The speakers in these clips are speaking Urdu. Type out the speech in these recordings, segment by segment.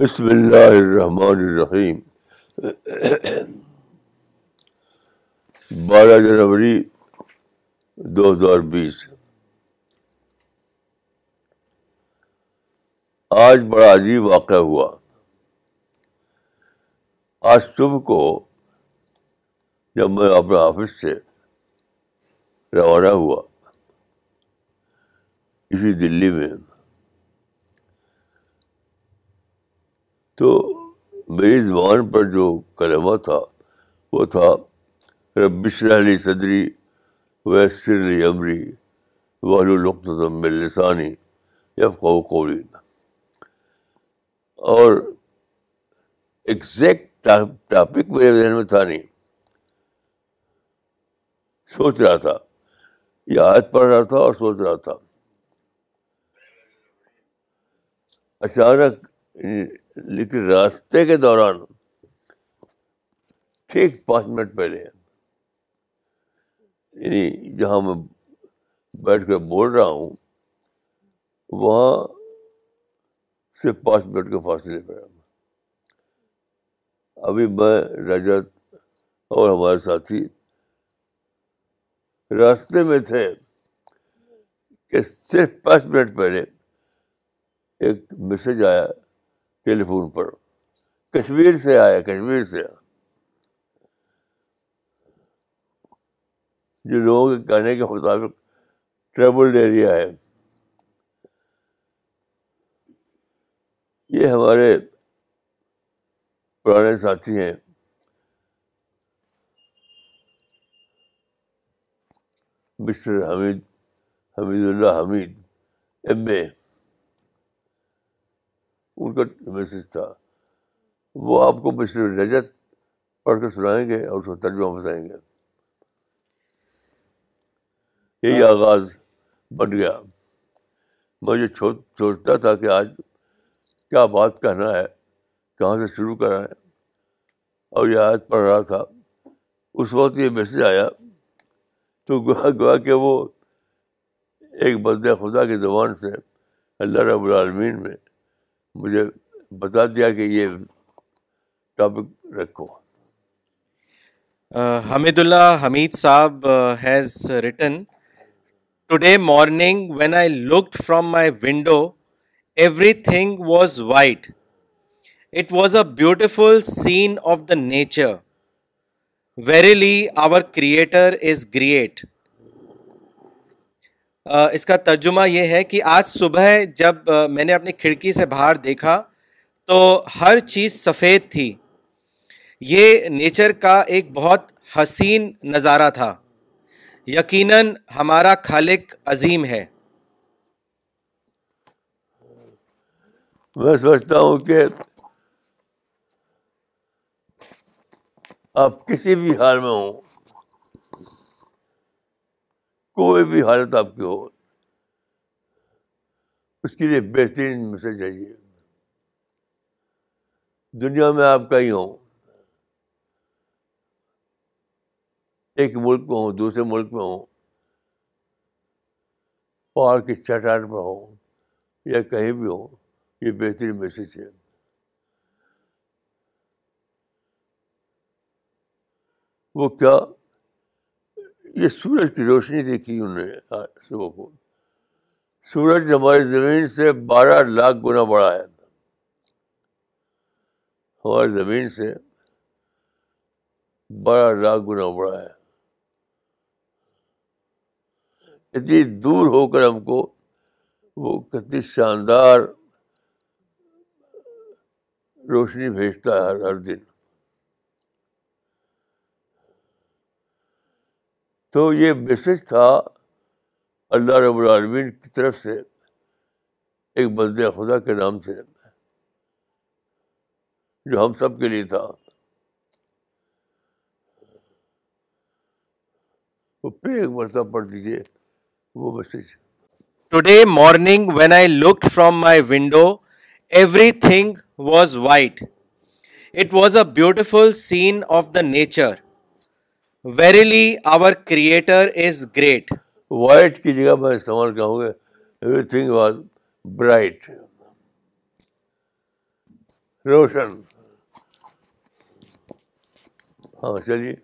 بسم اللہ الرحمن الرحیم بارہ جنوری دو ہزار بیس آج بڑا عجیب واقعہ ہوا آج صبح کو جب میں اپنے آفس سے روانہ ہوا اسی دلی میں تو میری زبان پر جو کلمہ تھا وہ تھا ربشر علی صدری ویسر علی عمری وقت لسانی یا اور ایگزیکٹ ٹاپک میرے ذہن میں تھا نہیں سوچ رہا تھا یا آیت پڑھ رہا تھا اور سوچ رہا تھا اچانک لیکن راستے کے دوران ٹھیک پانچ منٹ پہلے یعنی جہاں میں بیٹھ کے بول رہا ہوں وہاں سے پانچ منٹ کے فاصلے پہ ابھی میں رجت اور ہمارے ساتھی راستے میں تھے کہ صرف پانچ منٹ پہلے ایک میسج آیا ٹیلی فون پر کشمیر سے آیا کشمیر سے جو لوگوں کے کہنے کے مطابق ٹریبل ایریا ہے یہ ہمارے پرانے ساتھی ہیں mister Hamid Hamid Allah Hamid M A ان کا میسیج تھا وہ آپ کو مسٹر رجت پڑھ کے سنائیں گے اور اس کو ترجمہ بتائیں گے یہی ہاں۔ آغاز بن گیا میں جو سوچتا تھا کہ آج کیا بات کہنا ہے کہاں سے شروع کرا ہے اور یہ آج پڑھ رہا تھا اس وقت یہ میسیج آیا تو گوا گوا کہ وہ ایک بد خدا کی زبان سے اللہ رب العالمین میں مجھے بتا دیا کہ یہ ٹاپک رکھو Hamidullah Hamid sahib has written today morning when I looked from my window everything was white it was a beautiful scene of the nature verily our creator is great اس کا ترجمہ یہ ہے کہ آج صبح جب میں نے اپنی کھڑکی سے باہر دیکھا تو ہر چیز سفید تھی یہ نیچر کا ایک بہت حسین نظارہ تھا یقیناً ہمارا خالق عظیم ہے میں سمجھتا ہوں کہ آپ کسی بھی حال میں ہوں کوئی بھی حالت آپ کی ہو اس کے لیے بہترین میسج ہے یہ دنیا میں آپ کہیں ہوں ایک ملک میں ہوں دوسرے ملک میں ہوں پہاڑ کی چٹان پر ہوں یا کہیں بھی ہوں یہ بہترین میسج ہے وہ کیا یہ سورج کی روشنی دیکھی انہوں نے صبح کو سورج ہماری زمین سے بارہ لاکھ گنا بڑا ہے ہماری زمین سے بارہ لاکھ گنا بڑا ہے اتنی دور ہو کر ہم کو وہ کتنی شاندار روشنی بھیجتا ہے ہر ہر دن تو یہ میسج تھا اللہ رب العالمین کی طرف سے ایک بند خدا کے نام سے جو ہم سب کے لیے تھا پھر ایک مرتبہ پڑھ دیجیے وہ message today morning when I look from my window everything was white it was a beautiful scene of the nature verily our creator is great white کی جگہ میں استعمال کروں گا ایوری تھنگ واز برائٹ روشن ہاں چلیے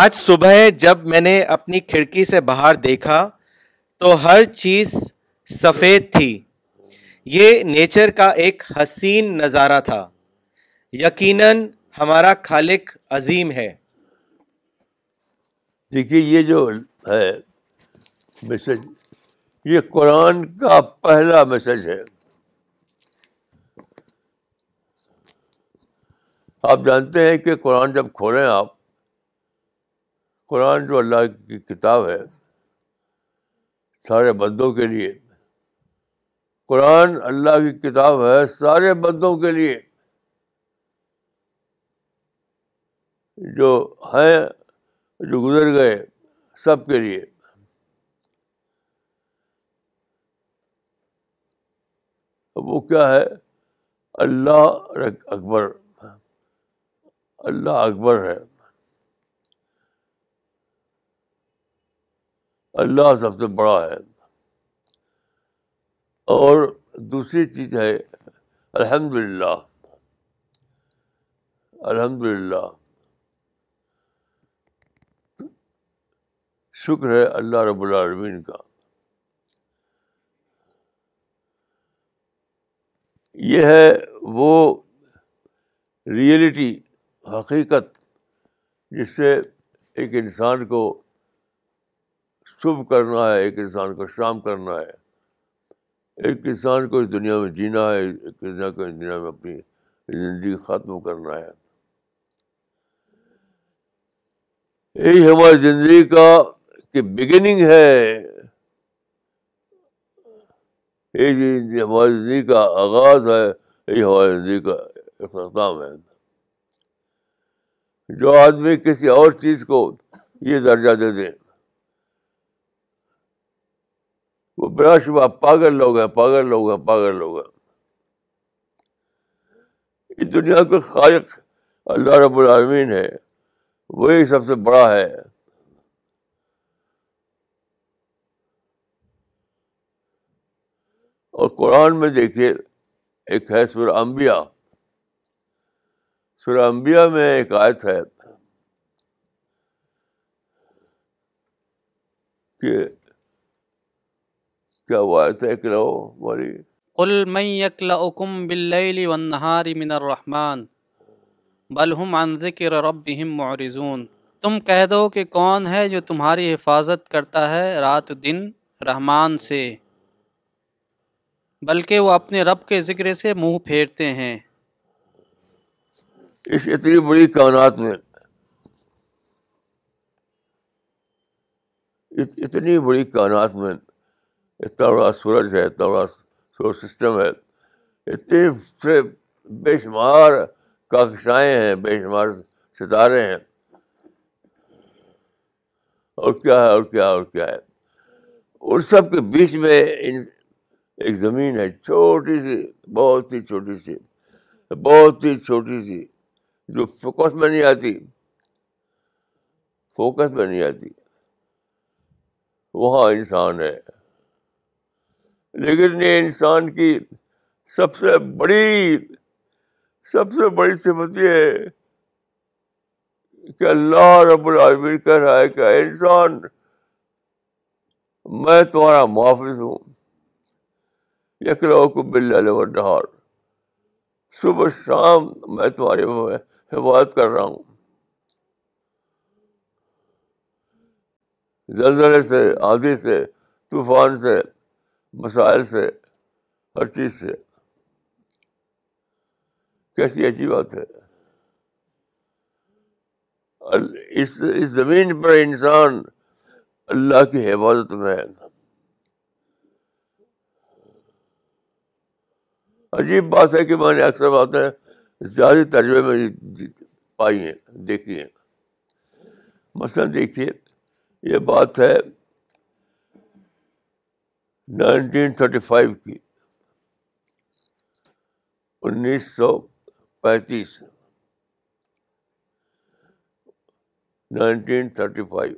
آج صبح جب میں نے اپنی کھڑکی سے باہر دیکھا تو ہر چیز سفید تھی یہ نیچر کا ایک حسین نظارہ تھا یقیناً ہمارا خالق عظیم ہے دیکھیے یہ جو ہے میسج یہ قرآن کا پہلا میسج ہے آپ جانتے ہیں کہ قرآن جب کھولیں آپ قرآن جو اللہ کی کتاب ہے سارے بندوں کے لیے قرآن اللہ کی کتاب ہے سارے بندوں کے لیے جو ہیں جو گزر گئے سب کے لیے وہ کیا ہے اللہ اکبر اللہ اکبر ہے اللہ سب سے بڑا ہے اور دوسری چیز ہے الحمد للہ الحمد للہ شکر ہے اللہ رب العالمین کا یہ ہے وہ ریئلٹی حقیقت جس سے ایک انسان کو صبح کرنا ہے ایک انسان کو شام کرنا ہے ایک انسان کو اس دنیا میں جینا ہے ایک انسان کو اس دنیا میں اپنی زندگی ختم کرنا ہے یہی ہماری زندگی کا بگننگ ہے جی ہماری کا آغاز ہے ہماری زندگی کا اختتام ہے جو آدمی کسی اور چیز کو یہ درجہ دے دے وہ بلا شبہ پاگل لوگ ہیں پاگل لوگ ہیں پاگل لوگ ہیں اس دنیا کے خالق اللہ رب العالمین ہے وہی سب سے بڑا ہے اور قرآن میں دیکھیے ایک ہے سر امبیا سر امبیا میں ایک آیت ہے کہ کیا وہ آیت ہے کلو والی قل من يكلأكم بالليل والنهار من الرحمن بل هم عن ذكر ربهم معرضون تم کہہ دو کہ کون ہے جو تمہاری حفاظت کرتا ہے رات دن رحمان سے بلکہ وہ اپنے رب کے ذکر سے منہ پھیرتے ہیں اس اتنی بڑی کائنات میں اتنی بڑی کائنات میں اتنا بڑا سورج ہے اتنا بڑا سولر سسٹم ہے اتنے سے بے شمار کاکشائیں ہیں بے شمار ستارے ہیں اور کیا ہے اور کیا اور کیا ہے ان سب کے بیچ میں ایک زمین ہے چھوٹی سی بہت ہی چھوٹی سی بہت ہی چھوٹی سی جو فوکس میں نہیں آتی فوکس میں نہیں آتی وہاں انسان ہے لیکن یہ انسان کی سب سے بڑی سب سے بڑی صفت یہ ہے کہ اللہ رب کہہ رہا ہے کہ انسان میں تمہارا محافظ ہوں لوگوں کو بل ڈال ڈھار صبح شام میں تمہاری حفاظت کر رہا ہوں زلزلے سے آدھی سے طوفان سے مسائل سے ہر چیز سے کیسی اچھی بات ہے اس زمین پر انسان اللہ کی حفاظت میں ہے عجیب بات ہے کہ میں نے اکثر باتیں زیادہ تجربے میں پائی ہیں دیکھی ہیں مثلاً دیکھیے یہ بات ہے نائنٹین تھرٹی فائیو کی انیس سو پینتیس نائنٹین تھرٹی فائیو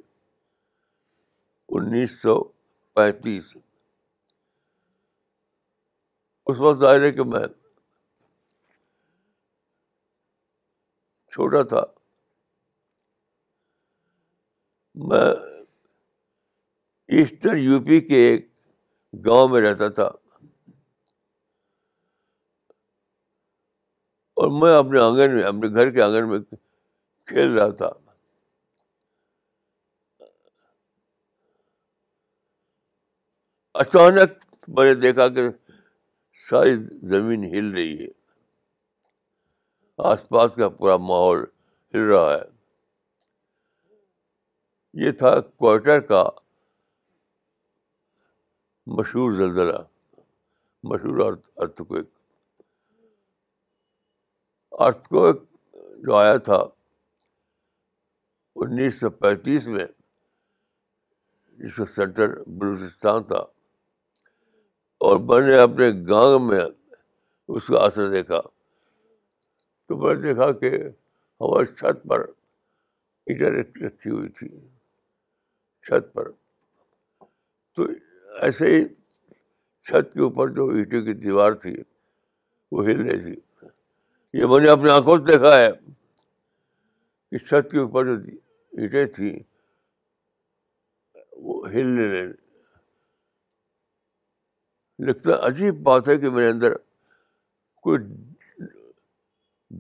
انیس سو پینتیس اس وقت ظاہر ہے کہ میں ایسٹر یو پی کے ایک گاؤں میں رہتا تھا اور میں اپنے آنگن میں اپنے گھر کے آنگن میں کھیل رہا تھا اچانک میں نے دیکھا کہ ساری زمین ہل رہی ہے آس پاس کا پورا ماحول ہل رہا ہے یہ تھا کوارٹر کا مشہور زلزلہ مشہور ارتھ کوئک ارتھ کوئک جو آیا تھا انیس سو پینتیس میں جس کا سینٹر بلوچستان تھا اور میں نے اپنے گاؤں میں اس کا اثر دیکھا تو میں نے دیکھا کہ ہماری چھت پر انٹرنیٹ رکھی ہوئی تھی چھت پر تو ایسے ہی چھت کے اوپر جو اینٹوں کی دیوار تھی وہ ہل رہی تھی یہ میں نے اپنے آنکھوں سے دیکھا ہے کہ چھت کے اوپر جو اینٹیں تھیں وہ ہل رہے لکھتا عجیب بات ہے کہ میرے اندر کوئی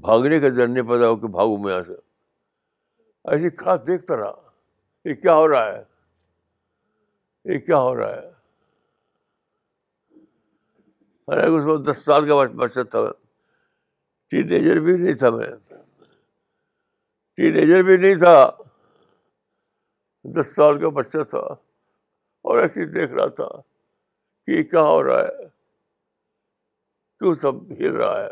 بھاگنے کا ذرنے پیدا ہو کہ بھاگو میں یہاں سے ایسے کھڑا دیکھتا رہا یہ کیا ہو رہا ہے یہ کیا ہو رہا ہے اس وقت دس سال کا بچہ تھا ٹین ایجر بھی نہیں تھا میں ٹین ایجر بھی نہیں تھا دس سال کا بچہ تھا اور ایسے دیکھ رہا تھا کہ یہ کیا ہو رہا ہے کیوں سب ہل رہا ہے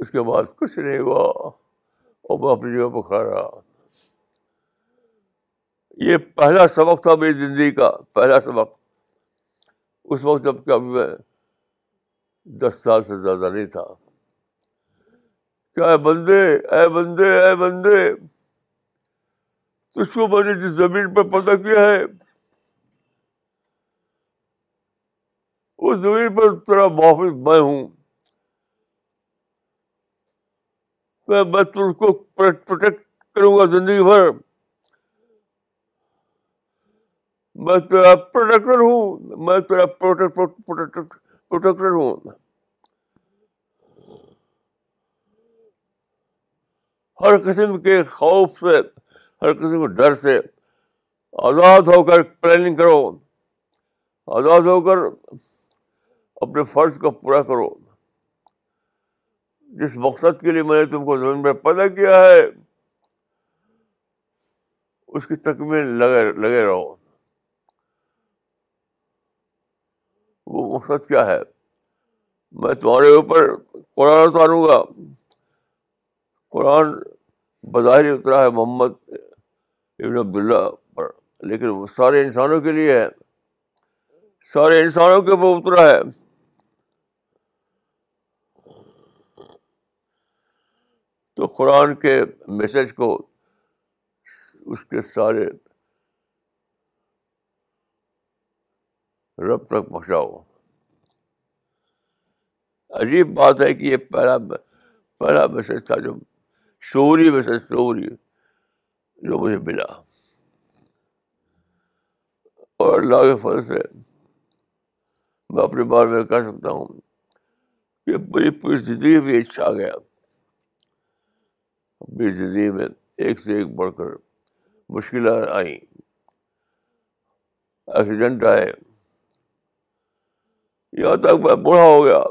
اس کے بعد کچھ نہیں ہوا اور میں اپنی جگہ یہ پہلا سبق تھا میری زندگی کا پہلا سبق اس وقت جب کہ ابھی میں دس سال سے زیادہ نہیں تھا کیا بندے اے بندے اے بندے اس کو میں نے جس زمین پہ پتہ کیا ہے اس زمین پر تیرا محافظ میں ہوں میں میں کو پروٹیکٹ کروں گا زندگی بھر میں تیرا پروٹیکٹر ہوں میں تیرا پروٹیکٹر ہوں ہر قسم کے خوف سے ہر کسی کو ڈر سے آزاد ہو کر پلاننگ کرو آزاد ہو کر اپنے فرض کو پورا کرو جس مقصد کے لیے میں نے تم کو زمین پیدا کیا ہے اس کی تکمیل لگے لگے رہو وہ مقصد کیا ہے میں تمہارے اوپر قرآن اتاروں گا قرآن بظاہر اترا ہے محمد ابن عبداللہ پر لیکن وہ سارے انسانوں کے لیے ہے سارے انسانوں کے وہ اترا ہے تو قرآن کے میسج کو اس کے سارے رب تک پہنچاؤ عجیب بات ہے کہ یہ پہلا پہلا میسج تھا جو شوری میسج شوری جو مجھے ملا اور اللہ کے فرض سے میں اپنے بارے میں کہہ سکتا ہوں کہ میری پوری زندگی بھی اچھا گیا اپنی زندگی میں ایک سے ایک بڑھ کر مشکلات آئیں ایکسیڈنٹ آئے یہاں تک میں بوڑھا ہو گیا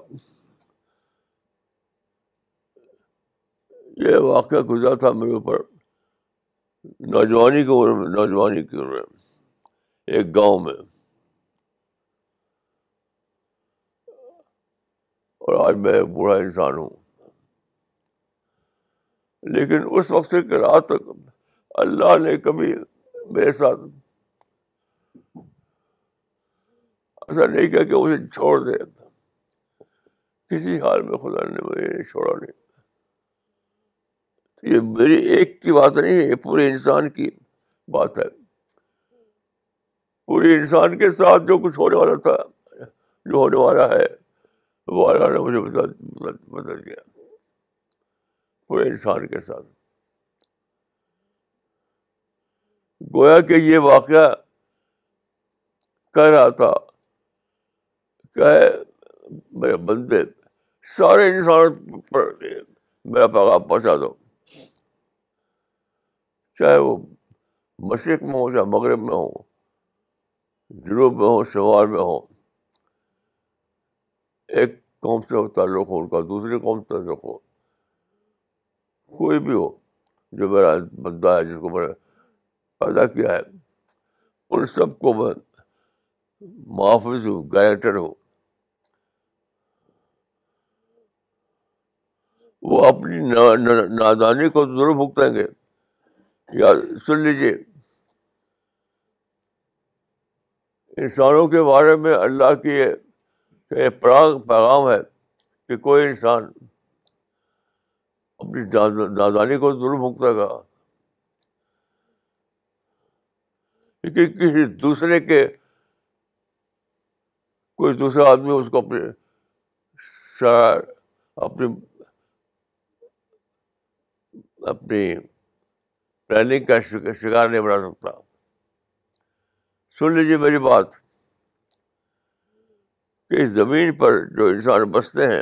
یہ واقعہ گزرا تھا میرے اوپر نوجوانی کی عمر میں نوجوانی کی عمر میں ایک گاؤں میں اور آج میں بوڑھا انسان ہوں لیکن اس وقت سے رات تک اللہ نے کبھی میرے ساتھ ایسا نہیں کیا کہ اسے چھوڑ دے کسی حال میں خدا نے مجھے چھوڑا نہیں یہ میری ایک کی بات نہیں ہے یہ پورے انسان کی بات ہے پورے انسان کے ساتھ جو کچھ ہونے والا تھا جو ہونے والا ہے وہ اللہ نے مجھے بدل گیا پورے انسان کے ساتھ گویا کہ یہ واقعہ کہہ رہا تھا کہ میرے بندے سارے انسان میرا پیغام پہنچا دو چاہے وہ مشرق میں ہو چاہے مغرب میں ہو جنوب میں ہو شمال میں ہو ایک قوم سے تعلق ہو ان کا دوسری قوم سے تعلق ہو کوئی بھی ہو جو میرا بندہ ہے جس کو میں نے پیدا کیا ہے ان سب کو میں محافظ ہوں گارنٹر ہوں وہ اپنی نادانی کو ضرور بھگتیں گے یا سن لیجیے انسانوں کے بارے میں اللہ کی پراغ پیغام ہے کہ کوئی انسان اپنی دادانی کو دور بھونگتا گا لیکن کسی دوسرے کے کوئی دوسرا آدمی اس کو اپنے اپنی اپنی پلاننگ کا شکار نہیں بنا سکتا سن لیجیے میری بات کہ اس زمین پر جو انسان بستے ہیں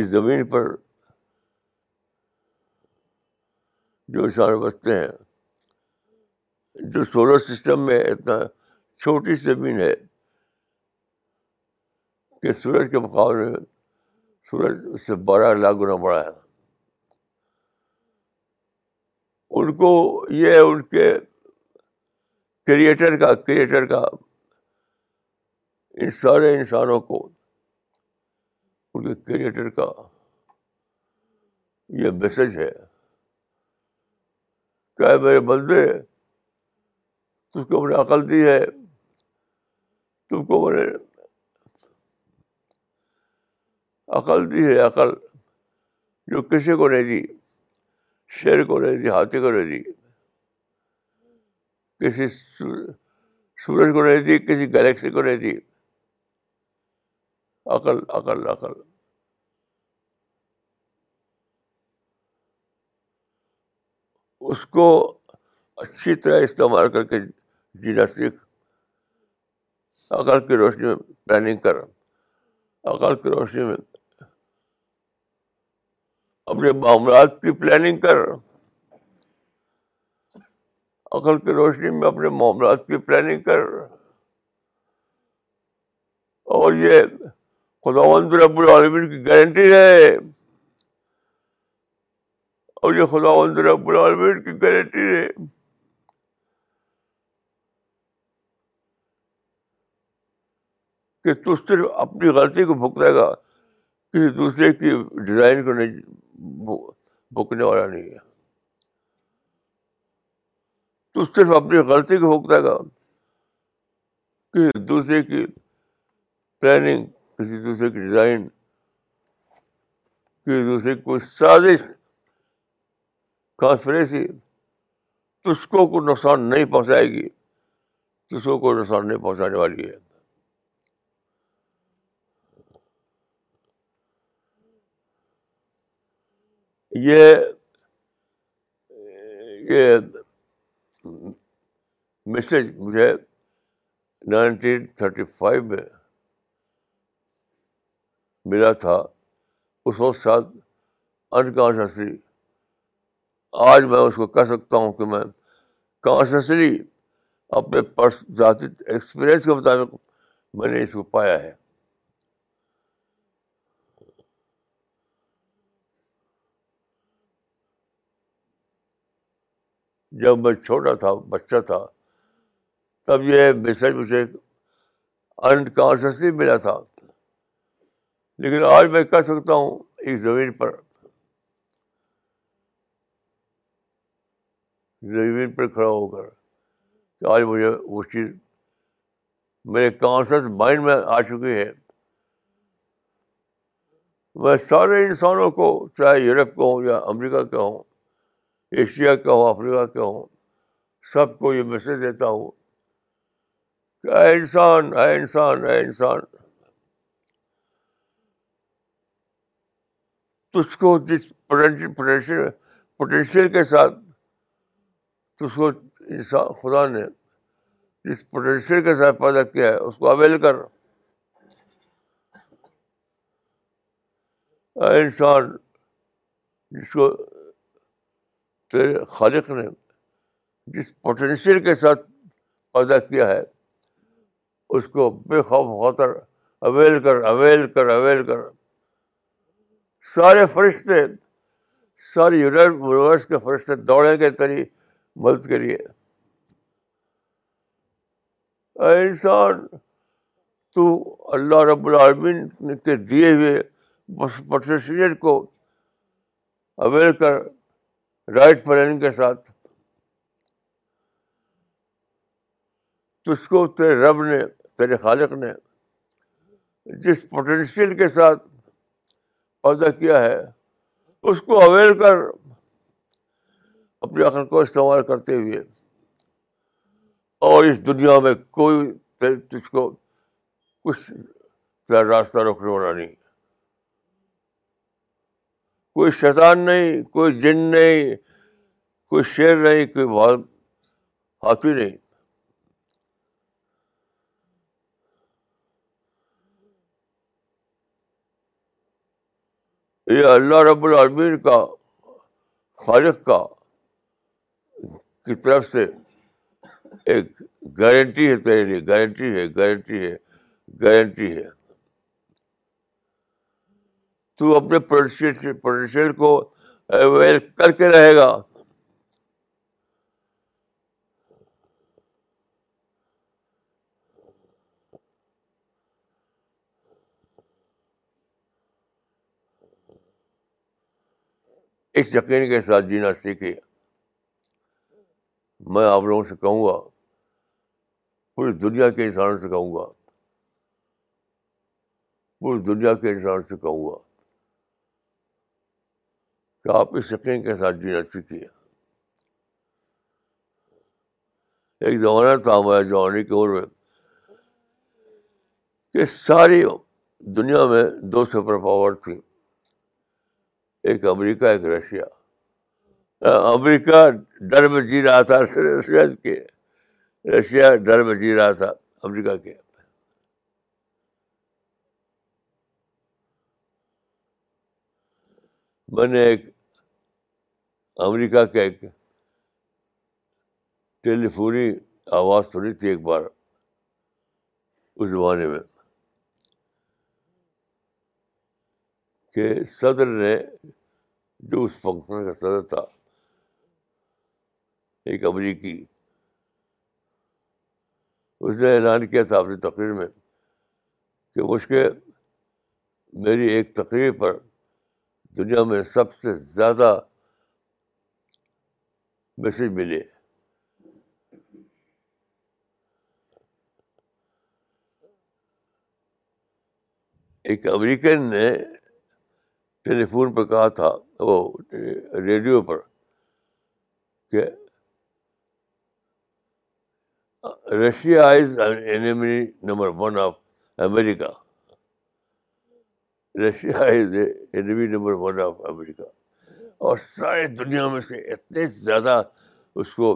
اس زمین پر جو انسان بستے ہیں جو سولر سسٹم میں اتنا چھوٹی زمین ہے کہ سورج کے مقابلے میں سورج اس سے بارہ لاکھ گنا بڑا ہے ان کو یہ ان کے کریٹر کا کریٹر کا ان سارے انسانوں کو ان کے کریٹر کا یہ میسج ہے کیا میرے بندے تم کو میں نے عقل دی ہے تم کو میں نے عقل دی ہے عقل جو کسی کو نہیں دی شیر کو نہیں دی ہاتھی کو نہیں دی کسی سورج کو نہیں دی کسی گلیکسی کو نہیں دی عقل عقل عقل اس کو اچھی طرح استعمال کر کے جینا سیکھ عقل کی روشنی میں پلاننگ کر عقل کی روشنی میں اپنے معاملات کی پلاننگ کر عقل کی روشنی میں اپنے معاملات کی پلاننگ کر اور یہ خدا مند رب العالمین کی گارنٹی ہے اور یہ خدا مند رب العالمین کی گارنٹی ہے کہ تو صرف اپنی غلطی کو بھگتے گا کسی دوسرے کی ڈیزائن کو نہیں بھوکنے والا نہیں ہے تو صرف اپنی غلطی کو بھوکتا گا کسی دوسرے کی پلاننگ کسی دوسرے کی ڈیزائن کسی دوسرے کی کوئی سازش کانسپریسی تو اس کو نقصان نہیں پہنچائے گی اس کو کوئی نقصان نہیں پہنچانے والی ہے یہ مسٹیج مجھے نائنٹین تھرٹی فائیو میں ملا تھا اس وقت شاید انکانشسلی آج میں اس کو کہہ سکتا ہوں کہ میں کانشسلی اپنے پرس ذاتی ایکسپیرئنس کے مطابق میں نے اس کو پایا ہے جب میں چھوٹا تھا بچہ تھا تب یہ میسج مجھے انکانشیسلی ملا تھا لیکن آج میں کہہ سکتا ہوں اس زمین پر زمین پر کھڑا ہو کر کہ آج مجھے وہ چیز میرے کانشیس مائنڈ میں آ چکی ہے میں سارے انسانوں کو چاہے یورپ کا ہوں یا امریکہ کا ہوں ایشیا کا ہو افریقہ کے ہوں سب کو یہ میسج دیتا ہوں کہ اے انسان اے انسان اے انسان تجھ کو جس پوٹینشیل پوٹینشیل کے ساتھ تجھ کو انسان خدا نے جس پوٹینشیل کے ساتھ پیدا کیا ہے اس کو اویل کر انسان جس کو تیرے خالق نے جس پوٹینشیل کے ساتھ پیدا کیا ہے اس کو بے خوف خاطر اویل کر اویل کر اویل کر سارے فرشتے سارے یونیورس کے فرشتے دوڑیں گے تیری مدد کے لیے انسان تو اللہ رب العالمین کے دیے ہوئے پوٹینشیل کو اویل کر رائٹ پلاننگ کے ساتھ تجھ کو تیرے رب نے تیرے خالق نے جس پوٹینشیل کے ساتھ پیدا کیا ہے اس کو اویل کر اپنے عقل کو استعمال کرتے ہوئے اور اس دنیا میں کوئی تجھ کو کچھ راستہ روکنے والا نہیں کوئی شیطان نہیں کوئی جن نہیں کوئی شیر نہیں کوئی بہت ہاتھی نہیں یہ اللہ رب العالمین کا خالق کا کی طرف سے ایک گارنٹی ہے تیرے لیے گارنٹی ہے گارنٹی ہے گارنٹی ہے تو اپنے پوٹینشیل کو اویل کر کے رہے گا اس یقین کے ساتھ جینا سیکھے میں آپ لوگوں سے کہوں گا پوری دنیا کے انسانوں سے کہوں گا پوری دنیا کے انسانوں سے کہوں گا کہ آپ اس یقین کے ساتھ جینا چکی ہے ایک ساری دنیا میں دو سپر پاور تھیں ایک امریکہ ایک رشیا امریکہ ڈر میں جی رہا تھا رشیا ڈر میں جی رہا تھا امریکہ کے میں نے ایک امریکہ کا ایک ٹیلیفونی آواز سنی تھی ایک بار اس زمانے میں کہ صدر نے جو اس فنکشن کا صدر تھا ایک امریکی اس نے اعلان کیا تھا اپنی تقریر میں کہ مشکل میری ایک تقریر پر دنیا میں سب سے زیادہ میسج ملے ایک امریکن نے ٹیلی فون پہ کہا تھا وہ ریڈیو پر کہ Russia is enemy number one of America Russia is enemy number one of America اور ساری دنیا میں سے اتنے زیادہ اس کو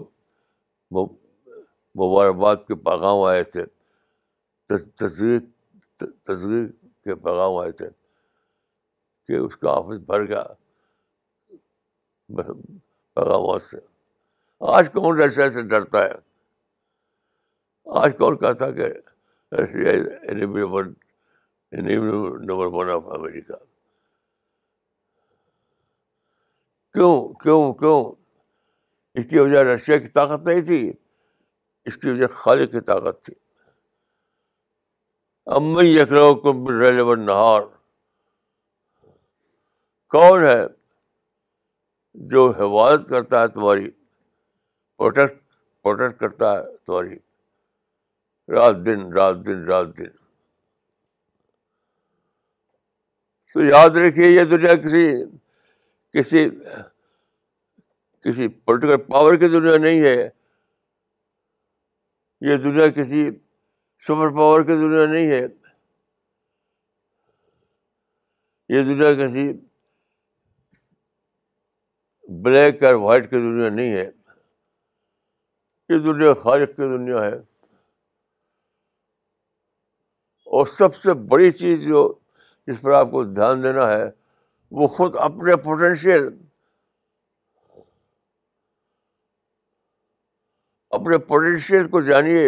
مبارکباد کے پیغام آئے تھے تصویر تصویر کے پیغام آئے تھے کہ اس کا آفس بھر گیا پیغامات سے آج کون رشیا سے ڈرتا ہے آج کون کہتا کہ Russia number one of America کیوں کیوں کیوں اس کی وجہ رشیا کی طاقت نہیں تھی اس کی وجہ خالق کی طاقت تھی امرو کو نہار کون ہے جو حفاظت کرتا ہے تمہاری پروٹیکٹ پروٹیکٹ کرتا ہے تمہاری رات دن رات دن رات دن تو یاد رکھیے یہ دنیا کسی کسی کسی پولیٹیکل پاور کی دنیا نہیں ہے یہ دنیا کسی سپر پاور کی دنیا نہیں ہے یہ دنیا کسی بلیک اور وائٹ کی دنیا نہیں ہے یہ دنیا خالق کی دنیا ہے اور سب سے بڑی چیز جو جس پر آپ کو دھیان دینا ہے وہ خود اپنے پوٹینشیل اپنے پوٹینشیل کو جانیے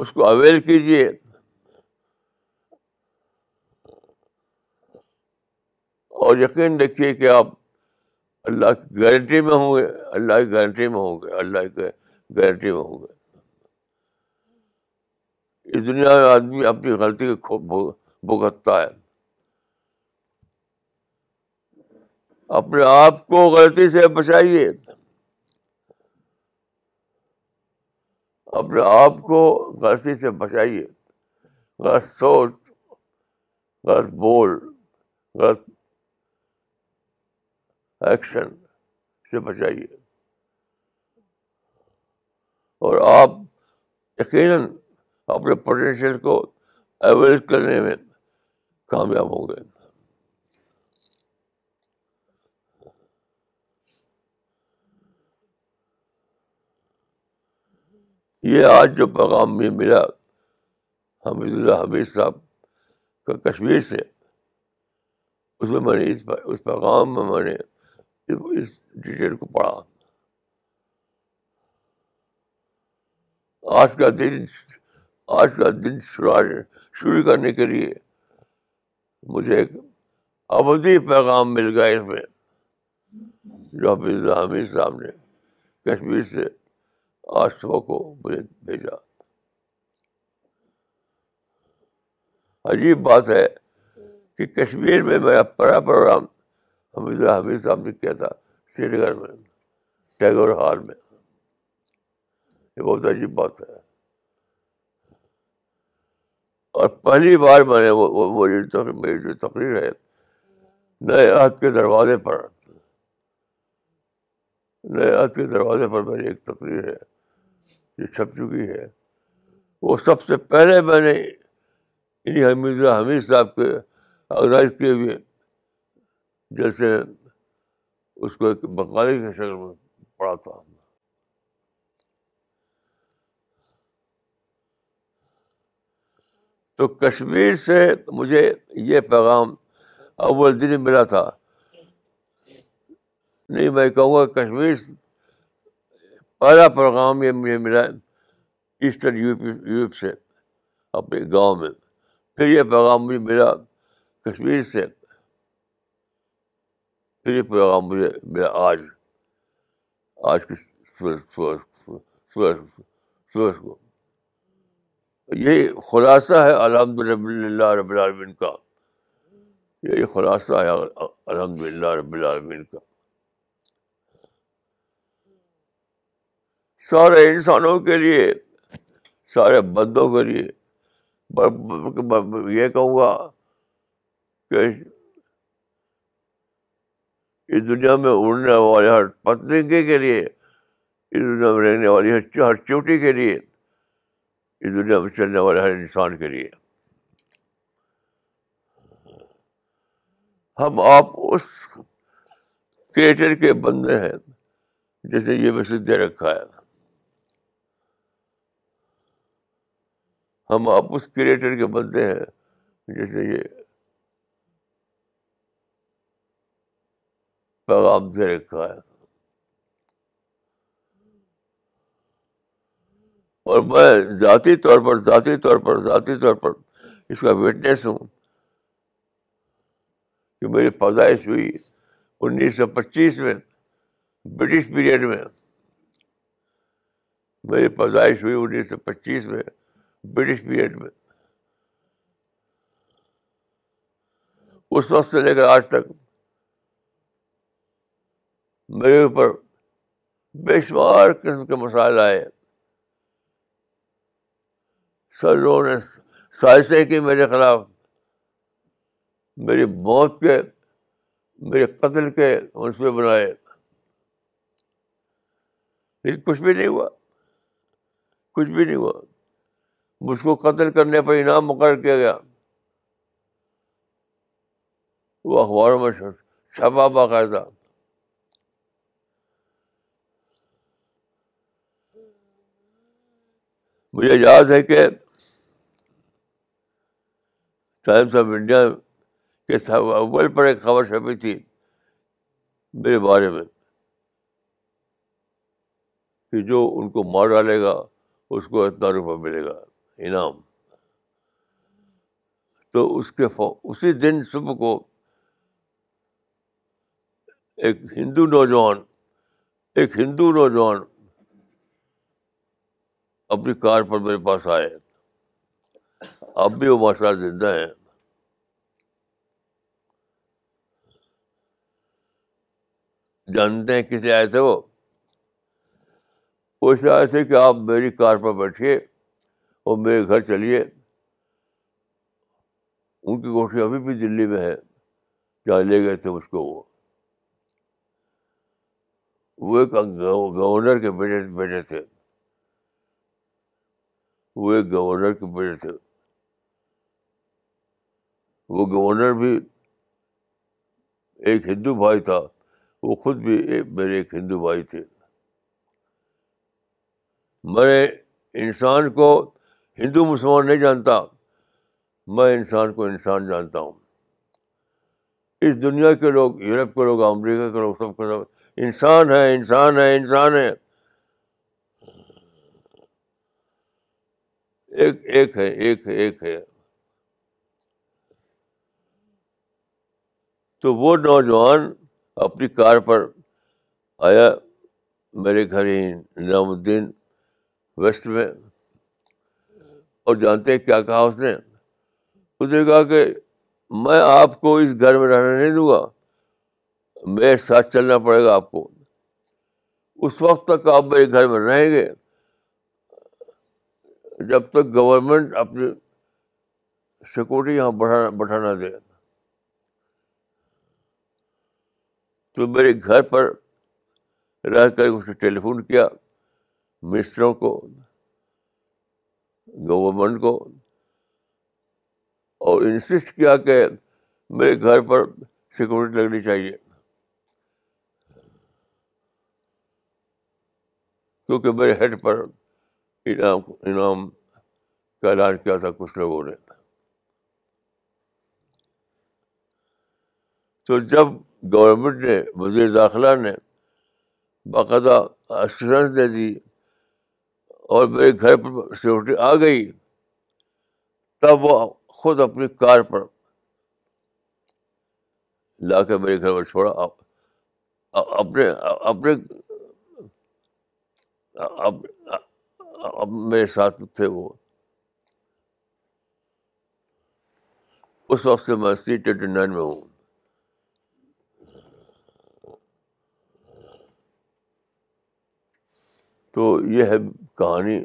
اس کو اویل کیجیے اور یقین رکھیے کہ آپ اللہ کی گارنٹی میں ہوں گے اللہ کی گارنٹی میں ہوں گے اللہ کی گارنٹی میں ہوں گے اس دنیا میں آدمی اپنی غلطی کو بھگتتا ہے اپنے آپ کو غلطی سے بچائیے اپنے آپ کو غلطی سے بچائیے غلط سوچ غلط بول غلط ایکشن سے بچائیے اور آپ یقیناً اپنے پوٹینشیل کو اویلیب کرنے میں کامیاب ہوں گے یہ آج جو پیغام مجھے ملا حمید اللہ حمید صاحب کا کشمیر سے اس میں میں نے اس اس پیغام میں میں نے اس ڈیٹیل کو پڑھا آج کا دن آج کا دن شروع شروع کرنے کے لیے مجھے ایک ابدی پیغام مل گیا اس میں جو حمید اللہ حمید صاحب نے کشمیر سے آج صبح کو مجھے بھیجا عجیب بات ہے کہ کشمیر میں میرا پہلا پروگرام حمید حمید صاحب نے کیا تھا سری نگر میں ٹیگور ہال میں یہ بہت عجیب بات ہے اور پہلی بار میں نے وہ میری جو تقریر ہے نئے عہد کے دروازے پر نئے عہد کے دروازے پر میری ایک تقریر ہے جو چھپ چکی ہے وہ سب سے پہلے میں نے انہیں حمید حمید صاحب کے آرگنائز کیے ہوئے جیسے اس کو ایک بنگالی کی شکل میں پڑھا تھا تو کشمیر سے مجھے یہ پیغام اول دن ملا تھا نہیں میں کہوں گا کشمیر پہلا پروگرام یہ مجھے ملا ایسٹرن یو پی یوپ سے اپنے گاؤں میں پھر یہ پیغام ملا کشمیر سے پھر یہ پروگرام مجھے ملا آج آج کی سورج کو یہی خلاصہ ہے الحمد رب اللہ رب العالمین کا یہی خلاصہ ہے الحمد للہ رب العالمین کا سارے انسانوں کے لیے سارے بندوں کے لیے یہ کہوں گا کہ اس دنیا میں اڑنے والے ہر پتنگے کے لیے اس دنیا میں رہنے والی ہر ہر چوٹی کے لیے اس دنیا میں چلنے والے ہر انسان کے لیے ہم آپ اس کریٹر کے بندے ہیں جسے یہ ویسے دے رکھا ہے ہم آپ اس کریٹر کے بندے ہیں جیسے یہ پیغام دے رکھا ہے اور میں ذاتی طور پر ذاتی طور پر ذاتی طور پر اس کا وٹنس ہوں کہ میری پیدائش ہوئی انیس سو پچیس میں برٹش پیریڈ میں میری پیدائش ہوئی انیس سو پچیس میں برٹش پیریڈ میں اس وقت سے لے کر آج تک میرے اوپر بے شمار قسم کے مسائل آئے سر لوگوں نے سازشیں کی میرے خلاف میری موت کے میرے قتل کے اس میں بنائے لیکن کچھ بھی نہیں ہوا کچھ بھی نہیں ہوا مجھ کو قتل کرنے پر انعام مقرر کیا گیا وہ اخباروں میں چھپا باقاعدہ مجھے یاد ہے کہ ٹائمس آف انڈیا کے اول پر ایک خبر چھپی تھی میرے بارے میں کہ جو ان کو مار ڈالے گا اس کو اتنا روپیہ ملے گا انعام تو اس فو... اسی دن صبح کو ایک ہندو نوجوان ایک ہندو نوجوان اپنی کار پر میرے پاس آئے اب بھی وہ ماشاء اللہ زندہ ہیں جانتے ہیں کس لیے آئے تھے وہ اس لیے آئے تھے کہ آپ میری کار پر بیٹھیے اور میرے گھر چلیے ان کی کوٹھی ابھی بھی دلی میں ہے جہاں لے گئے تھے مجھ کو وہ وہ ایک گورنر کے بیٹے بیٹے تھے وہ ایک گورنر کے بیٹے تھے وہ گورنر بھی ایک ہندو بھائی تھا وہ خود بھی میرے ایک ہندو بھائی تھے میں نے انسان کو ہندو مسلمان نہیں جانتا میں انسان کو انسان جانتا ہوں اس دنیا کے لوگ یورپ کے لوگ امریکہ کے لوگ سب کے سب انسان ہے انسان ہے انسان ہے تو وہ نوجوان اپنی کار پر آیا میرے گھر ہی نظام الدین ویسٹ میں اور جانتے کیا کہا اس نے اس نے کہا کہ میں آپ کو اس گھر میں رہنے نہیں دوں گا میرے ساتھ چلنا پڑے گا آپ کو اس وقت تک آپ میرے گھر میں رہیں گے جب تک گورنمنٹ اپنی سیکورٹی یہاں بٹھانا دے تو میرے گھر پر رہ کر نے ٹیلی فون کیا مسٹروں کو گورمنٹ کو اور انسسٹ کیا کہ میرے گھر پر سیکورٹی لگنی چاہیے کیونکہ میرے ہیڈ پر انعام انعام کا اعلان کیا تھا کچھ لوگوں نے تو جب گورنمنٹ نے وزیر داخلہ نے باقاعدہ ایشورنس دے دی اور میرے گھر پر سیکورٹی آ گئی تب وہ خود اپنی کار پر لا کے میرے گھر پر چھوڑا اپنے اپنے میرے ساتھ تھے وہ اس وقت سے میں سی ٹوینٹی نائن میں ہوں تو یہ ہے کہانی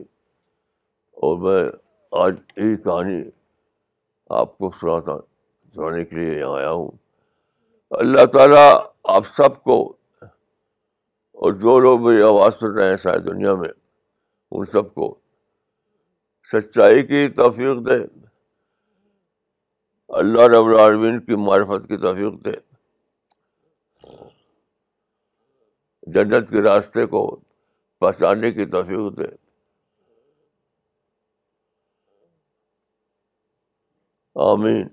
اور میں آج یہی کہانی آپ کو سناتا سنانے کے لیے یہاں آیا ہوں اللہ تعالیٰ آپ سب کو اور جو لوگ میری آواز سن رہے ہیں ساری دنیا میں ان سب کو سچائی کی توفیق دے اللہ رب العالمین کی معرفت کی توفیق دے جنت کے راستے کو پہچاننے کی توفیق دے آمین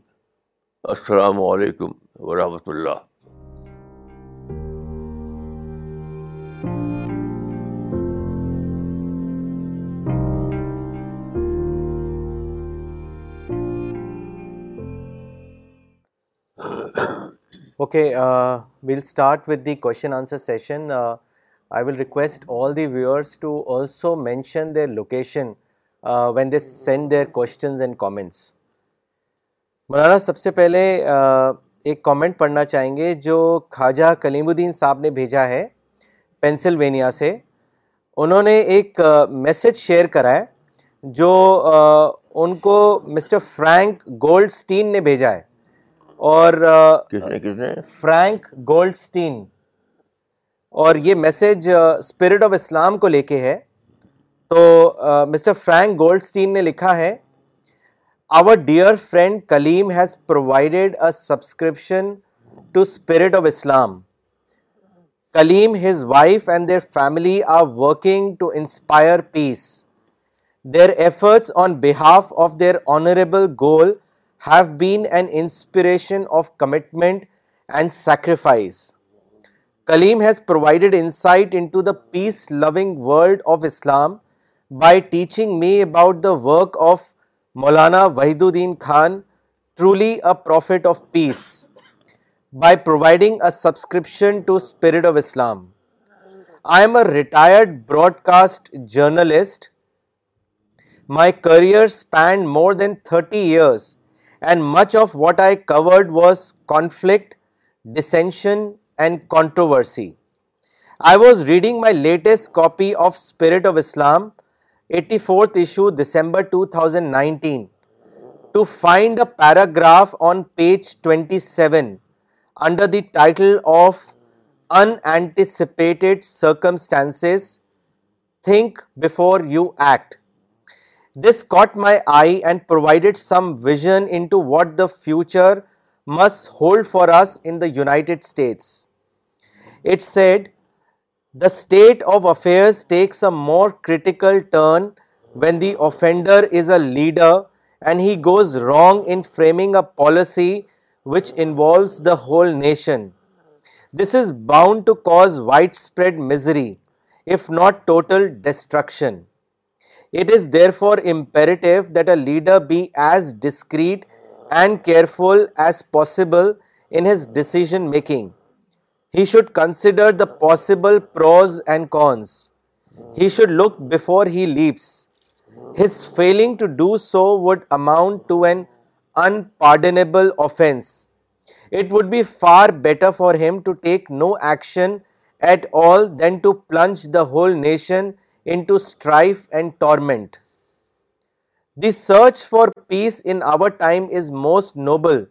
السلام علیکم ورحمۃ اللہ okay well start with the question answer session I will request all the viewers to also mention their location when they send their questions and comments Maulana سب سے پہلے ایک کامنٹ پڑھنا چاہیں گے جو خواجہ کلیم الدین صاحب نے بھیجا ہے پینسلوینیا سے انہوں نے ایک میسج شیئر کرا ہے جو ان کو مسٹر فرینک گولڈ سٹین نے بھیجا ہے اور فرینک گولڈ سٹین اور یہ میسج اسپرٹ آف اسلام کو لے کے ہے تو مسٹر فرینک گولڈسٹین نے لکھا ہے our dear friend Kaleem has provided a subscription to Spirit of Islam Kaleem his wife and their family are working to inspire peace their efforts on behalf of their honourable goal have been an inspiration of commitment and sacrifice Kaleem has provided insight into the peace-loving world of Islam by teaching me about the work of Maulana Wahiduddin Khan, truly a prophet of peace, by providing a subscription to Spirit of Islam. I am a retired broadcast journalist. My career spanned more than 30 years and much of what I covered was conflict, dissension thank you act this caught my eye and provided some vision what the future must hold for us in United States It said the state of affairs takes a more critical turn when the offender is a leader and he goes wrong in framing a policy which involves the whole nation. This is bound to cause widespread misery, if not total destruction. It is therefore imperative that a leader be as discreet and careful as possible in his decision making, he should consider the possible pros and cons. He should look before he leaps. His failing to do so would amount to an unpardonable offense. It would be far better for him to take no action at all than to plunge the whole nation into strife and torment. The search for peace in our time is most noble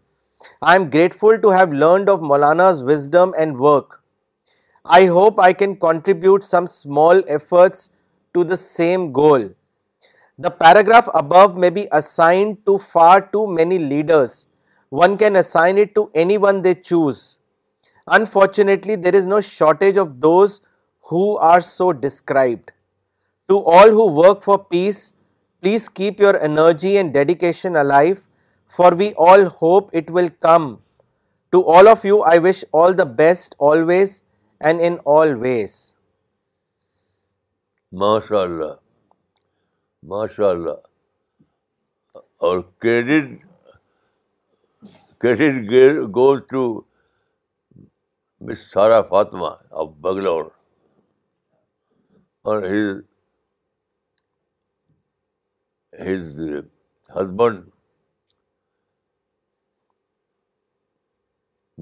I am grateful to have learned of Maulana's wisdom and work. I hope I can contribute some small efforts to the same goal. The paragraph above may be assigned to far too many leaders. One can assign it to anyone they choose. Unfortunately, there is no shortage of those who are so described. To all who work for peace, please keep your energy and dedication alive for we all hope it will come to all of you I wish all the best and ways ماشاء اللہ goes to Sara Fatima of بنگلورزبنڈ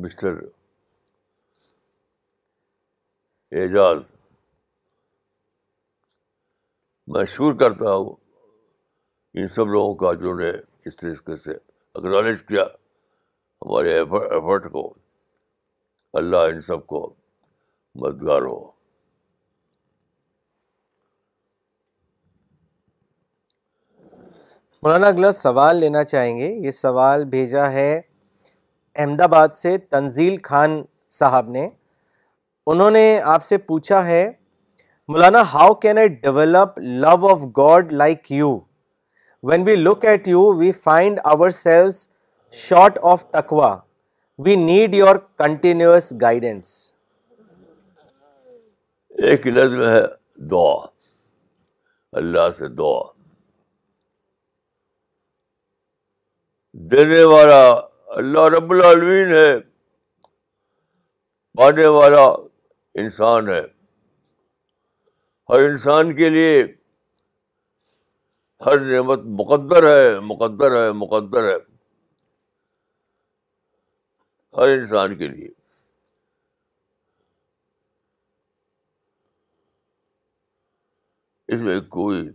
mister Ijaz میں شکر کرتا ہوں ان سب لوگوں کا جنہوں نے اس طریقے سے اکنالج کیا ہمارے ایفرٹ کو اللہ ان سب کو مددگار ہو مولانا اگلا سوال لینا چاہیں گے یہ سوال بھیجا ہے احمد آباد سے تنزیل خان صاحب نے انہوں نے آپ سے پوچھا ہے Maulana how can I develop love of God like you when we look at you we find ourselves short of تکوا we need your continuous guidance ایک نظم ہے دعا اللہ سے دعا دینے والا اللہ رب العالمین ہے پانے والا انسان ہے ہر انسان کے لیے ہر نعمت مقدر ہے مقدر ہے مقدر ہے ہر انسان کے لیے اس میں کوئی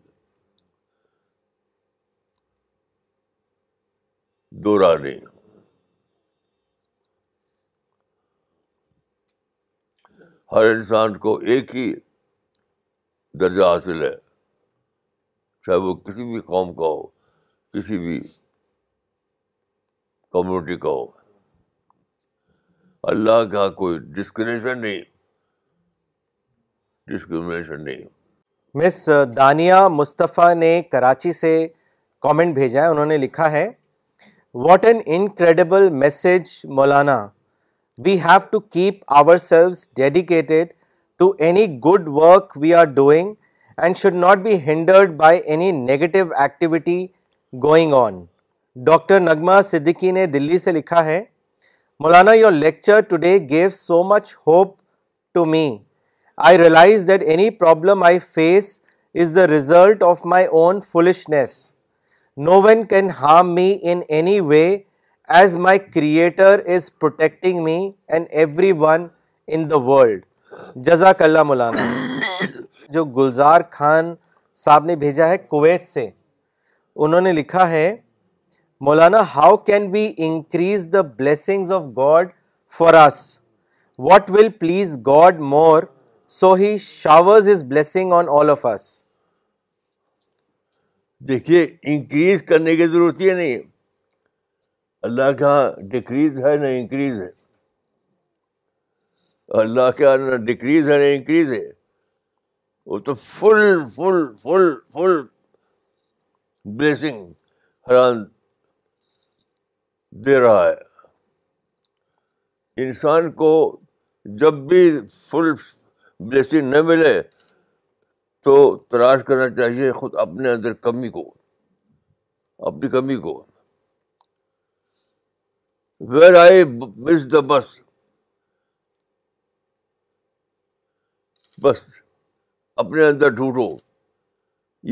دورہ نہیں ہر انسان کو ایک ہی درجہ حاصل ہے چاہے وہ کسی بھی قوم کا ہو کسی بھی کمیونٹی کا ہو اللہ کا کوئی ڈسکریمنیشن نہیں ڈسکریمنیشن نہیں مس دانیہ مصطفیٰ نے کراچی سے کامنٹ بھیجا ہے انہوں نے لکھا ہے what an incredible message Maulana we have to keep ourselves dedicated to any good work we are doing and should not be hindered by any negative activity going on doctor Nagma Siddiqui نے دلی سے لکھا ہے Maulana your lecture today gave so much hope to me I realise that any problem I face is the result of my own foolishness no one can harm me in any way as my creator is protecting me and everyone in the world جزاک اللہ مولانا جو گلزار خان صاحب نے بھیجا ہے کویت سے انہوں نے لکھا ہے Maulana how can be increase the blessing of God for us what will please God more so he showers his blessing on all of us دیکھیے انکریز کرنے کی ضرورت ہی نہیں اللہ کے یہاں ڈکریز ہے نہ انکریز ہے اللہ کے یہاں نہ ڈکریز ہے نہ انکریز ہے وہ تو فل فل فل فل بلیسنگ حران دے رہا ہے انسان کو جب بھی فل بلیسنگ نہ ملے تو تلاش کرنا چاہیے خود اپنے اندر کمی کو اپنی کمی کو ویئر آئی مس دا بس بس اپنے اندر ڈھونڈو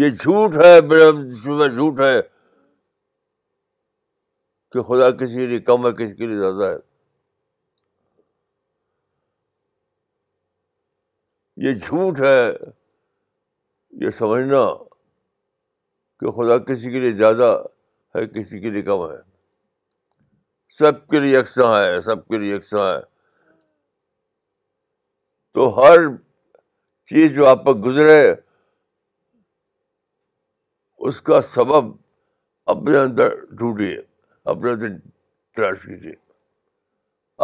یہ جھوٹ ہے بڑا جھوٹ ہے کہ خدا کسی کے لیے کم ہے کسی کے لیے زیادہ ہے یہ جھوٹ ہے یہ سمجھنا کہ خدا کسی کے لیے زیادہ ہے کسی کے لیے کم ہے سب کے لیے یکساں ہے سب کے لیے یکساں ہے تو ہر چیز جو آپ پر گزرے اس کا سبب اپنے اندر اندر ڈھونڈیے اپنے تلاش کیجیے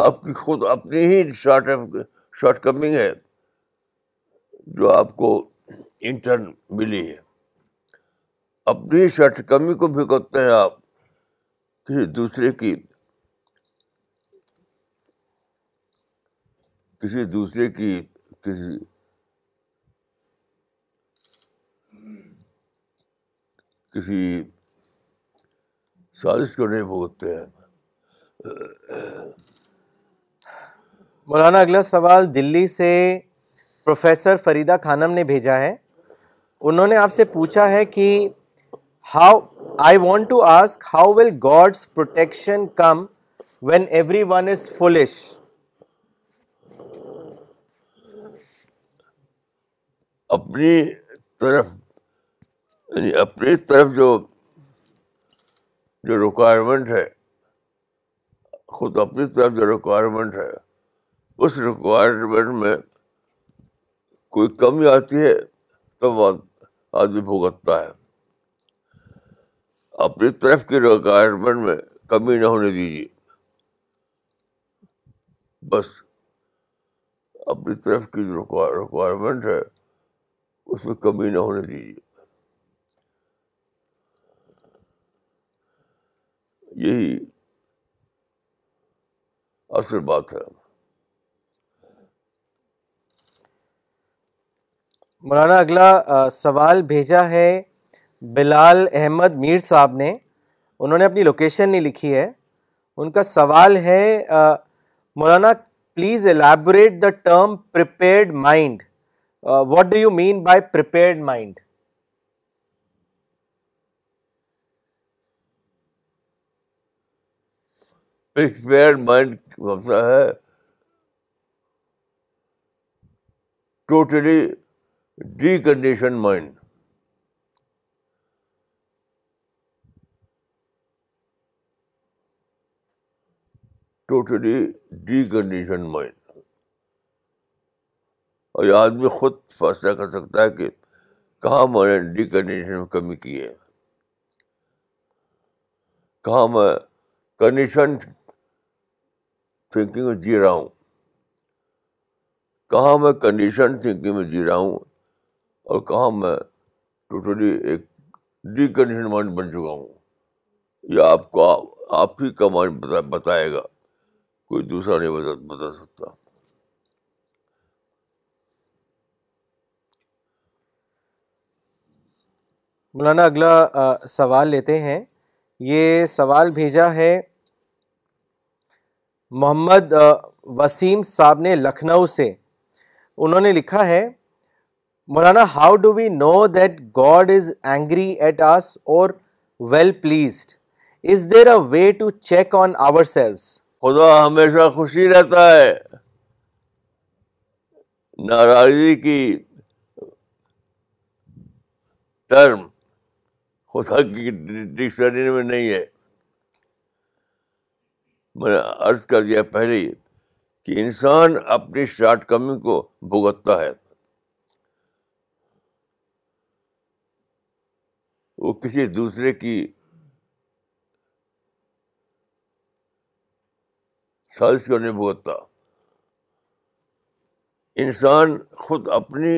آپ کی خود اپنی ہی شارٹ شارٹ کمنگ ہے جو آپ کو انٹرن ملی ہے اپنی شارٹ کمی کو بھی ہیں آپ کسی دوسرے کی کسی دوسرے کی کسی کسی سازش کو نہیں بھوگتے ہیں مولانا اگلا سوال دلی سے پروفیسر فریدہ خانم نے بھیجا ہے انہوں نے آپ سے پوچھا ہے کہ how I want to ask how will God's protection come when everyone is selfish اپنی طرف یعنی اپنی طرف جو جو ریکوائرمنٹ ہے خود اپنی طرف جو ریکوائرمنٹ ہے اس ریکوائرمنٹ میں کوئی کمی آتی ہے تب آدمی بھگتتا ہے اپنی طرف کی ریکوائرمنٹ میں کمی نہ ہونے دیجیے بس اپنی طرف کی جو ریکوائرمنٹ ہے اس میں کمی نہ ہونے دیجیے یہی اصل بات ہے مولانا اگلا سوال بھیجا ہے بلال احمد میر صاحب نے انہوں نے اپنی لوکیشن نہیں لکھی ہے ان کا سوال ہے Maulana please elaborate the term prepared mind what do you mean by prepared minded mind ہے totally decondition mind totally decondition mind اور یہ آدمی خود فیصلہ کر سکتا ہے کہ کہاں میں نے کنڈیشن میں کمی کی ہے کہاں میں کنڈیشن تھنکنگ میں جی رہا ہوں کہاں میں کنڈیشن تھنکنگ میں جی رہا ہوں اور کہاں میں ٹوٹلی ایک ڈیکنڈیشن مائنڈ بن چکا ہوں یہ آپ کو آپ ہی کا مائنڈ بتائے گا کوئی دوسرا نہیں بتا سکتا مولانا اگلا سوال لیتے ہیں یہ سوال بھیجا ہے محمد وسیم صاحب نے لکھنؤ سے انہوں نے لکھا ہے Maulana how do we know that God is angry at us or well pleased is there a way to check on ourselves خدا ہمیشہ خوشی رہتا ہے ناراضی کی خدا کی ڈکشنری میں نہیں ہے میں نے عرض کر دیا پہلے ہی کہ انسان اپنی شارٹ کمی کو بھگتتا ہے وہ کسی دوسرے کی سازش کو نہیں بھگتتا انسان خود اپنی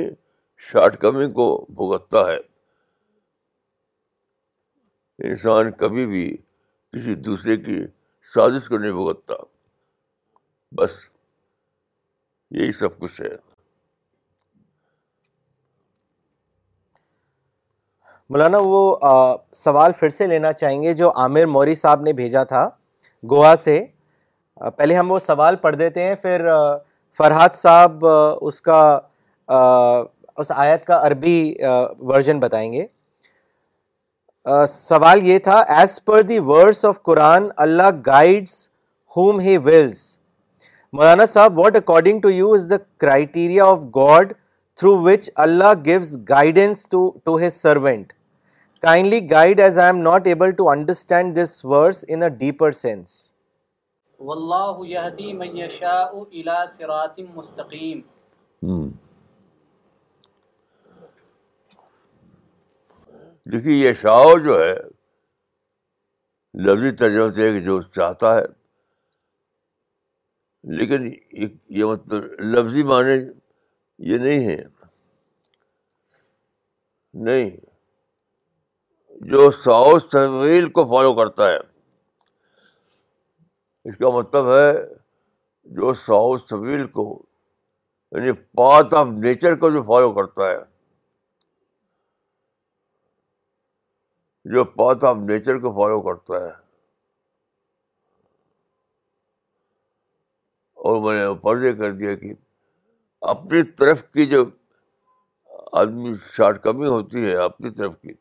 شارٹ کمی کو بھگتتا ہے انسان کبھی بھی کسی دوسرے کی سازش کو نہیں بھگتتا بس یہی سب کچھ ہے مولانا وہ سوال پھر سے لینا چاہیں گے جو عامر موری صاحب نے بھیجا تھا گوا سے پہلے ہم وہ سوال پڑھ دیتے ہیں پھر فرحات صاحب اس کا اس آیت کا عربی ورژن بتائیں گے سوال یہ تھا as per the verse of Quran Allah guides whom he wills Maulana sahib what according to you is the criteria of God through which Allah gives guidance to his servant kindly guide us I am not able to understand this verse in a deeper sense واللہ یہدی من یشاء الى صراط مستقیم دیکھیے یہ شاعر جو ہے لفظی ترجمہ سے جو چاہتا ہے لیکن یہ مطلب لفظی معنی یہ نہیں ہے نہیں جو ساؤس تحویل کو فالو کرتا ہے اس کا مطلب ہے جو ساؤس طویل کو یعنی پات آف نیچر کو جو فالو کرتا ہے جو پاتھ آف نیچر کو فالو کرتا ہے اور میں نے کر دیا کہ اپنی طرف کی جو آدمی شارٹ کمی ہوتی ہے اپنی طرف کی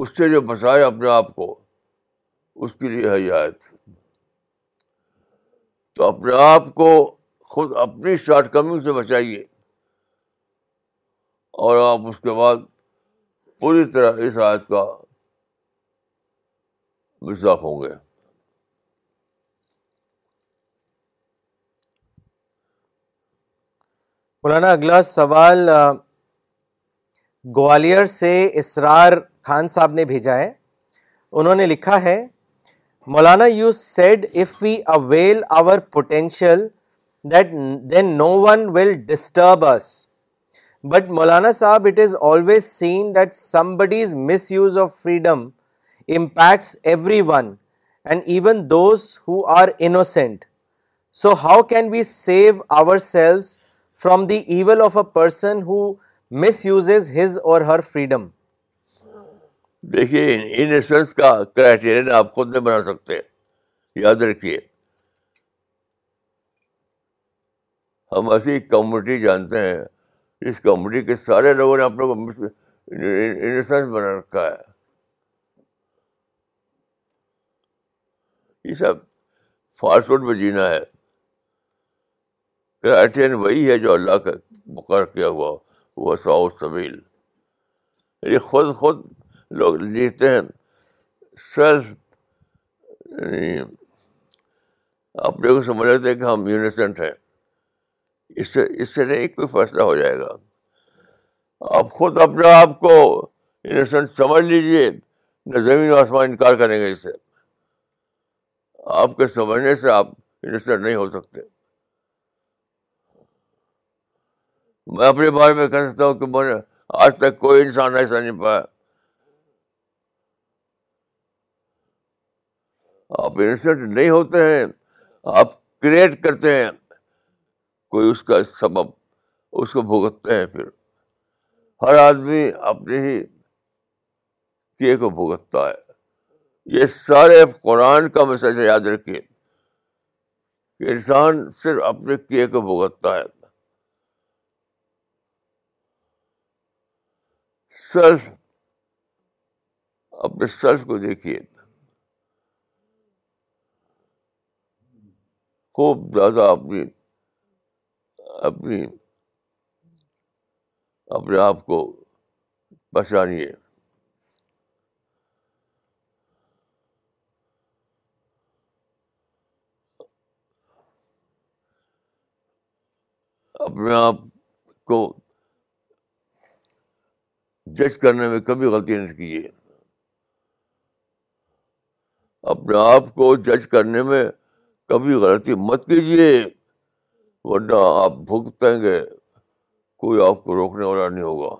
اس سے جو بچائے اپنے آپ کو اس کے لیے حیات تو اپنے آپ کو خود اپنی شارٹ کمی سے بچائیے اور آپ اس کے بعد پوری طرح اس آیت کا ہوں گے مولانا اگلا سوال گوالیئر سے اسرار خان صاحب نے بھیجا ہے انہوں نے لکھا ہے Maulana you said if we avail our potential that then no one will disturb us but Maulana صاحب it is always seen that somebody of freedom impacts every one and even those who are innocent so how can we save ourselves from the evil of a person who miss persons his or her freedom دیکھیے انسورنس کا کرائٹیرین آپ خود نہیں بنا سکتے یاد رکھیے ہم ایسی کمیونٹی جانتے ہیں اس کمپنی کے سارے لوگوں نے اپنے کو بنا رکھا ہے یہ سب فاسٹ فوڈ میں جینا ہے کرائٹین وہی ہے جو اللہ کا مقرر کیا ہوا وہ ساؤ سبیل یہ یعنی خود خود لوگ جیتے ہیں سیلف یعنی اپنے کو سمجھ لیتے ہیں کہ ہم یونیسنٹ ہیں اس سے اس سے نہیں کوئی فیصلہ ہو جائے گا آپ خود اپنے آپ کو انسنٹ سمجھ لیجیے نہ زمین و آسمان انکار کریں گے اس سے آپ کے سمجھنے سے آپ نہیں ہو سکتے میں اپنے بارے میں کہہ سکتا ہوں کہ نے آج تک کوئی انسان ایسا نہیں پایا آپ انسنٹ نہیں ہوتے ہیں آپ کریٹ کرتے ہیں کوئی اس کا سبب اس کو بھگتتے ہیں پھر ہر آدمی اپنے ہی کیے کو بھگتتا ہے یہ سارے قرآن کا مسجد یاد رکھیے کہ انسان صرف اپنے کیے کو بھگتتا ہے سیلف اپنے سیلف کو دیکھیے خوب زیادہ اپنی اپنی اپنے آپ کو پہچانیے اپنے آپ کو جج کرنے میں کبھی غلطی نہیں کیجیے اپنے آپ کو جج کرنے میں کبھی غلطی مت کیجیے ورنہ آپ بھگتیں گے کوئی آپ کو روکنے والا نہیں ہوگا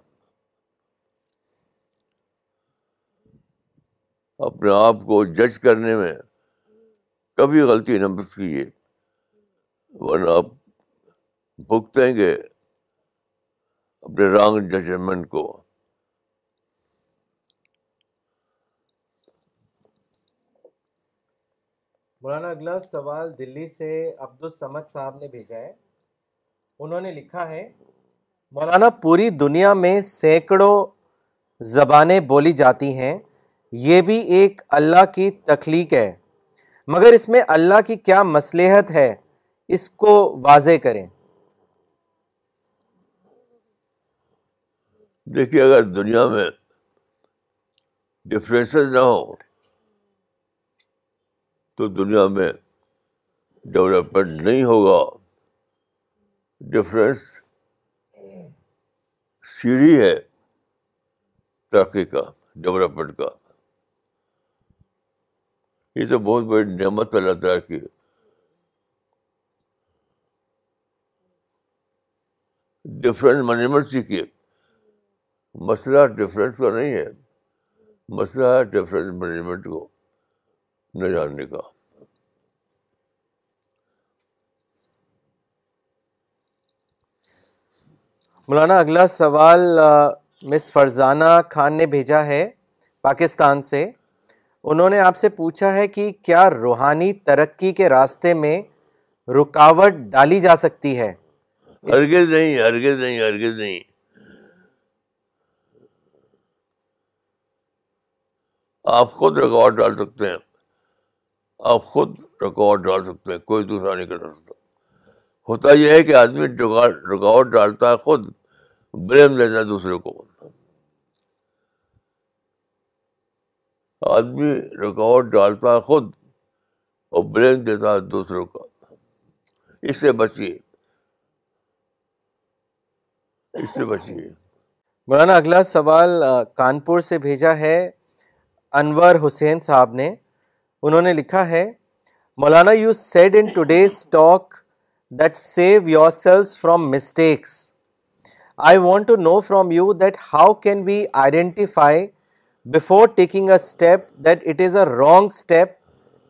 اپنے آپ کو جج کرنے میں کبھی غلطی نہ مت کیجیے ورنہ آپ بھگتیں گے اپنے رانگ ججمنٹ کو مولانا اگلا سوال دلی سے السمد صاحب نے بھیجا ہے انہوں نے لکھا ہے مولانا پوری دنیا میں سینکڑوں زبانیں بولی جاتی ہیں یہ بھی ایک اللہ کی تخلیق ہے مگر اس میں اللہ کی کیا مصلحت ہے اس کو واضح کریں دیکھیے اگر دنیا میں ڈفرینسز نہ ہو تو دنیا میں ڈیولپمنٹ نہیں ہوگا ڈفرینس سیڑھی ہے ترقی کا ڈیولپمنٹ کا یہ تو بہت بڑی نعمت اللہ تعالیٰ کی ڈفرینس مینجمنٹ سیکھیے مسئلہ ڈفرینس کا نہیں ہے مسئلہ ہے ڈفرینس مینجمنٹ کو نہ جاننے کا مولانا اگلا سوال مس فرزانہ خان نے بھیجا ہے پاکستان سے انہوں نے آپ سے پوچھا ہے کہ کیا روحانی ترقی کے راستے میں رکاوٹ ڈالی جا سکتی ہے ہرگز ہرگز ہرگز نہیں نہیں نہیں آپ خود رکاوٹ ڈال سکتے ہیں آپ خود رکاوٹ ڈال سکتے ہیں کوئی دوسرا نہیں کر سکتا ہوتا یہ ہے کہ آدمی رکاوٹ ڈالتا ہے خود لیتا ہے دوسرے کو آدمی رکاوٹ ڈالتا ہے خود اور بلیم دیتا ہے دوسروں کا اس سے بچیے اس سے بچیے مولانا اگلا سوال کانپور سے بھیجا ہے انور حسین صاحب نے انہوں نے لکھا ہے Maulana you said in today's talk that save yourselves from mistakes I want to know from you that how can we identify before taking a step that it is a wrong step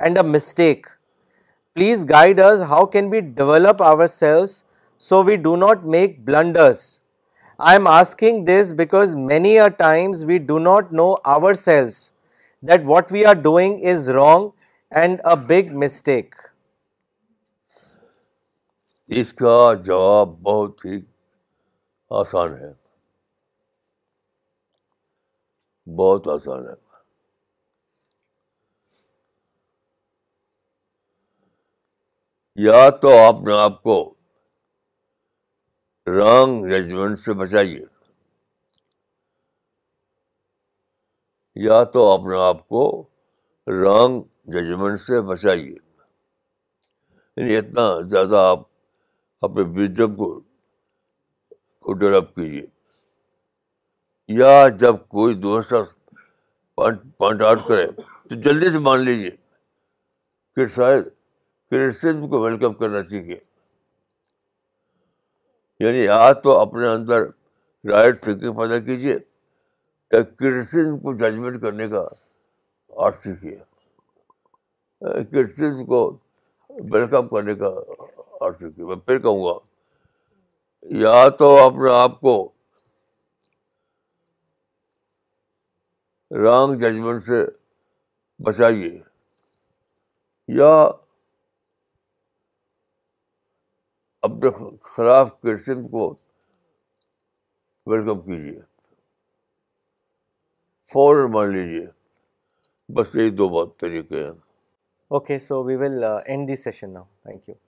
and a mistake please guide us how can we develop ourselves so we do not make blunders I am asking this because many uh times we do not know ourselves that what we are doing is wrong and a big mistake اس کا جواب بہت ہی آسان ہے بہت آسان ہے یا تو آپ نے آپ کو رانگ ججمنٹ سے بچائیے یا تو اپنے آپ کو رانگ ججمنٹ سے بچائیے یعنی اتنا زیادہ آپ اپنے وزڈم کو ڈیولپ کیجیے یا جب کوئی دوسرا پوائنٹ آؤٹ کرے تو جلدی سے مان لیجیے کرسائز کرسٹم کو ویلکم کرنا چاہیے یعنی یا تو اپنے اندر رائٹ تھنکنگ پیدا کیجیے کرس کو ججمنٹ کرنے کا آرٹ سیکھیے کرس کو ویلکم کرنے کا آرٹ سیکھیے میں پھر کہوں گا یا تو اپنے آپ کو رانگ ججمنٹ سے بچائیے یا اپنے خراب کرسم کو ویلکم کیجیے فوراً مان لیجیے بس یہی دو بات طریقے ہیں okay so we will end the session now thank you